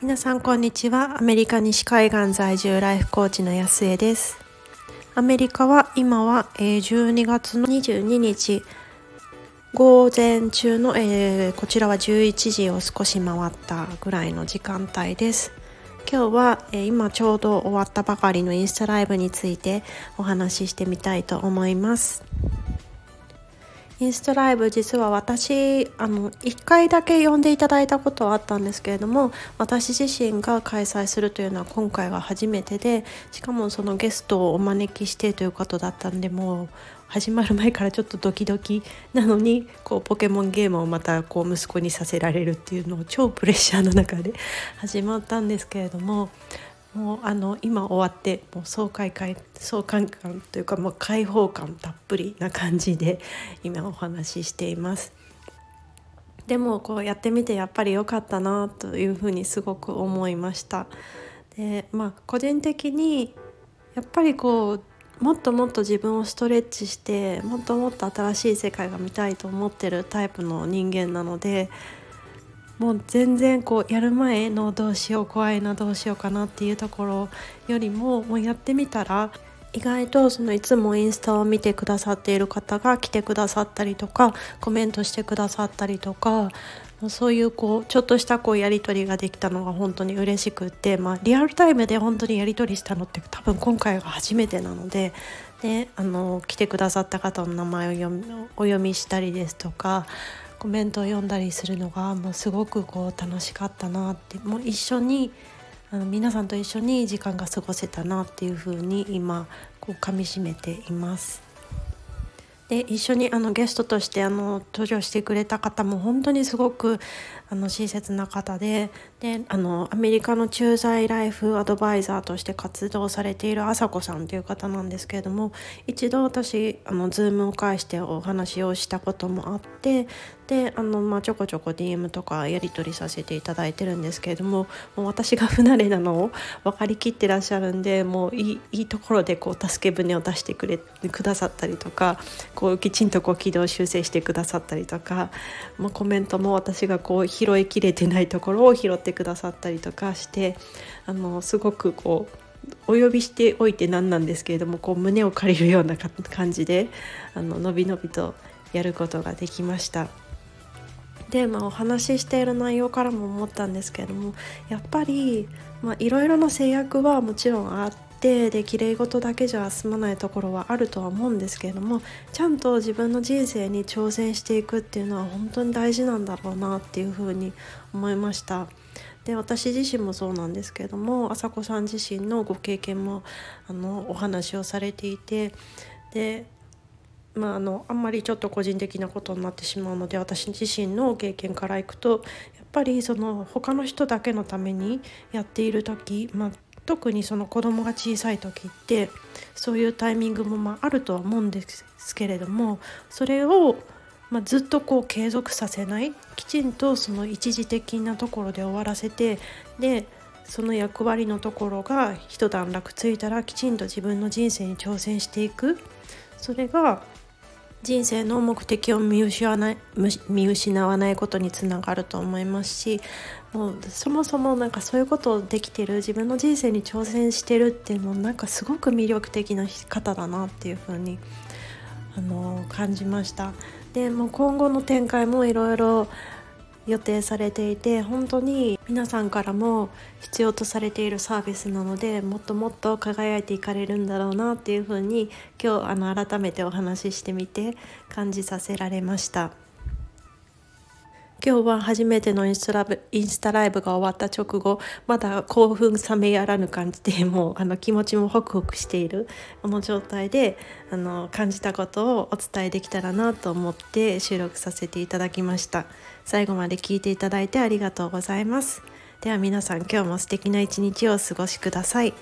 皆さんこんにちは。アメリカ西海岸在住ライフコーチの安江です。アメリカは今は12月の22日午前中の、こちらは11時を少し回ったぐらいの時間帯です。今日は、今ちょうど終わったばかりのインスタライブについてお話ししてみたいと思います。インスタライブ実は私あの1回だけ呼んでいただいたことはあったんですけれども私自身が開催するというのは今回が初めてでしかもそのゲストをお招きしてということだったんでもう始まる前からちょっとドキドキなのにこうポケモンゲームをまたこう息子にさせられるっていうのを超プレッシャーの中で始まったんですけれどももうあの今終わってもう爽快感爽快感というかもう開放感たっぷりな感じで今お話ししています。でもこうやってみてやっぱり良かったなというふうにすごく思いました。でまあ個人的にやっぱりこうもっともっと自分をストレッチしてもっともっと新しい世界が見たいと思ってるタイプの人間なのでもう全然こうやる前のどうしよう怖いなどうしようかなっていうところよりももうやってみたら意外とそのいつもインスタを見てくださっている方が来てくださったりとかコメントしてくださったりとかそういうこうちょっとしたこうやり取りができたのが本当に嬉しくって、まあ、リアルタイムで本当にやり取りしたのって多分今回が初めてなのでであの来てくださった方の名前を読みお読みしたりですとかコメントを読んだりするのがもうすごくこう楽しかったなってもう一緒にあの皆さんと一緒に時間が過ごせたなっていう風に今こう噛みしめています。で一緒にあのゲストとしてあの登場してくれた方も本当にすごくあの親切な方でであのアメリカの駐在ライフアドバイザーとして活動されているあさこさんという方なんですけれども一度私あの Zoom を介してお話をしたこともあってであの、まあ、ちょこちょこ DM とかやり取りさせていただいてるんですけれどももう私が不慣れなのを分かりきってらっしゃるんでもういいいいところでこう助け舟を出してくれくださったりとかこうきちんとこう軌道修正してくださったりとかもうコメントも私がこう拾いきれてないところを拾ってくださったりとかしてあのすごくこうお呼びしておいて何なんですけれどもこう胸を借りるような感じであののびのびとやることができました。で、まあ、お話ししている内容からも思ったんですけれどもやっぱりいろいろな制約はもちろんあってできれい事だけじゃ済まないところはあるとは思うんですけれどもちゃんと自分の人生に挑戦していくっていうのは本当に大事なんだろうなっていうふうに思いました。で私自身もそうなんですけれども朝子さん自身のご経験もあのお話をされていてでまあ、あのあんまりちょっと個人的なことになってしまうので私自身の経験からいくとやっぱりその他の人だけのためにやっている時、まあ、特にその子供が小さい時ってそういうタイミングもまああるとは思うんですけれどもそれをまあ、ずっとこう継続させないきちんとその一時的なところで終わらせてでその役割のところが一段落ついたらきちんと自分の人生に挑戦していく。それが人生の目的を見失わない見失わないことにつながると思いますしもうそもそもなんかそういうことをできてる自分の人生に挑戦してるってもうなんかすごく魅力的な方だなっていうふうにあの感じました。でも今後の展開もいろいろ予定されていて本当に皆さんからも必要とされているサービスなのでもっともっと輝いていかれるんだろうなっていうふうに今日あの改めてお話ししてみて感じさせられました。今日は初めてのインスタラブインスタライブが終わった直後まだ興奮冷めやらぬ感じでもうあの気持ちもホクホクしているこの状態であの感じたことをお伝えできたらなと思って収録させていただきました最後まで聞いていただいてありがとうございますでは皆さん今日も素敵な一日をお過ごしください。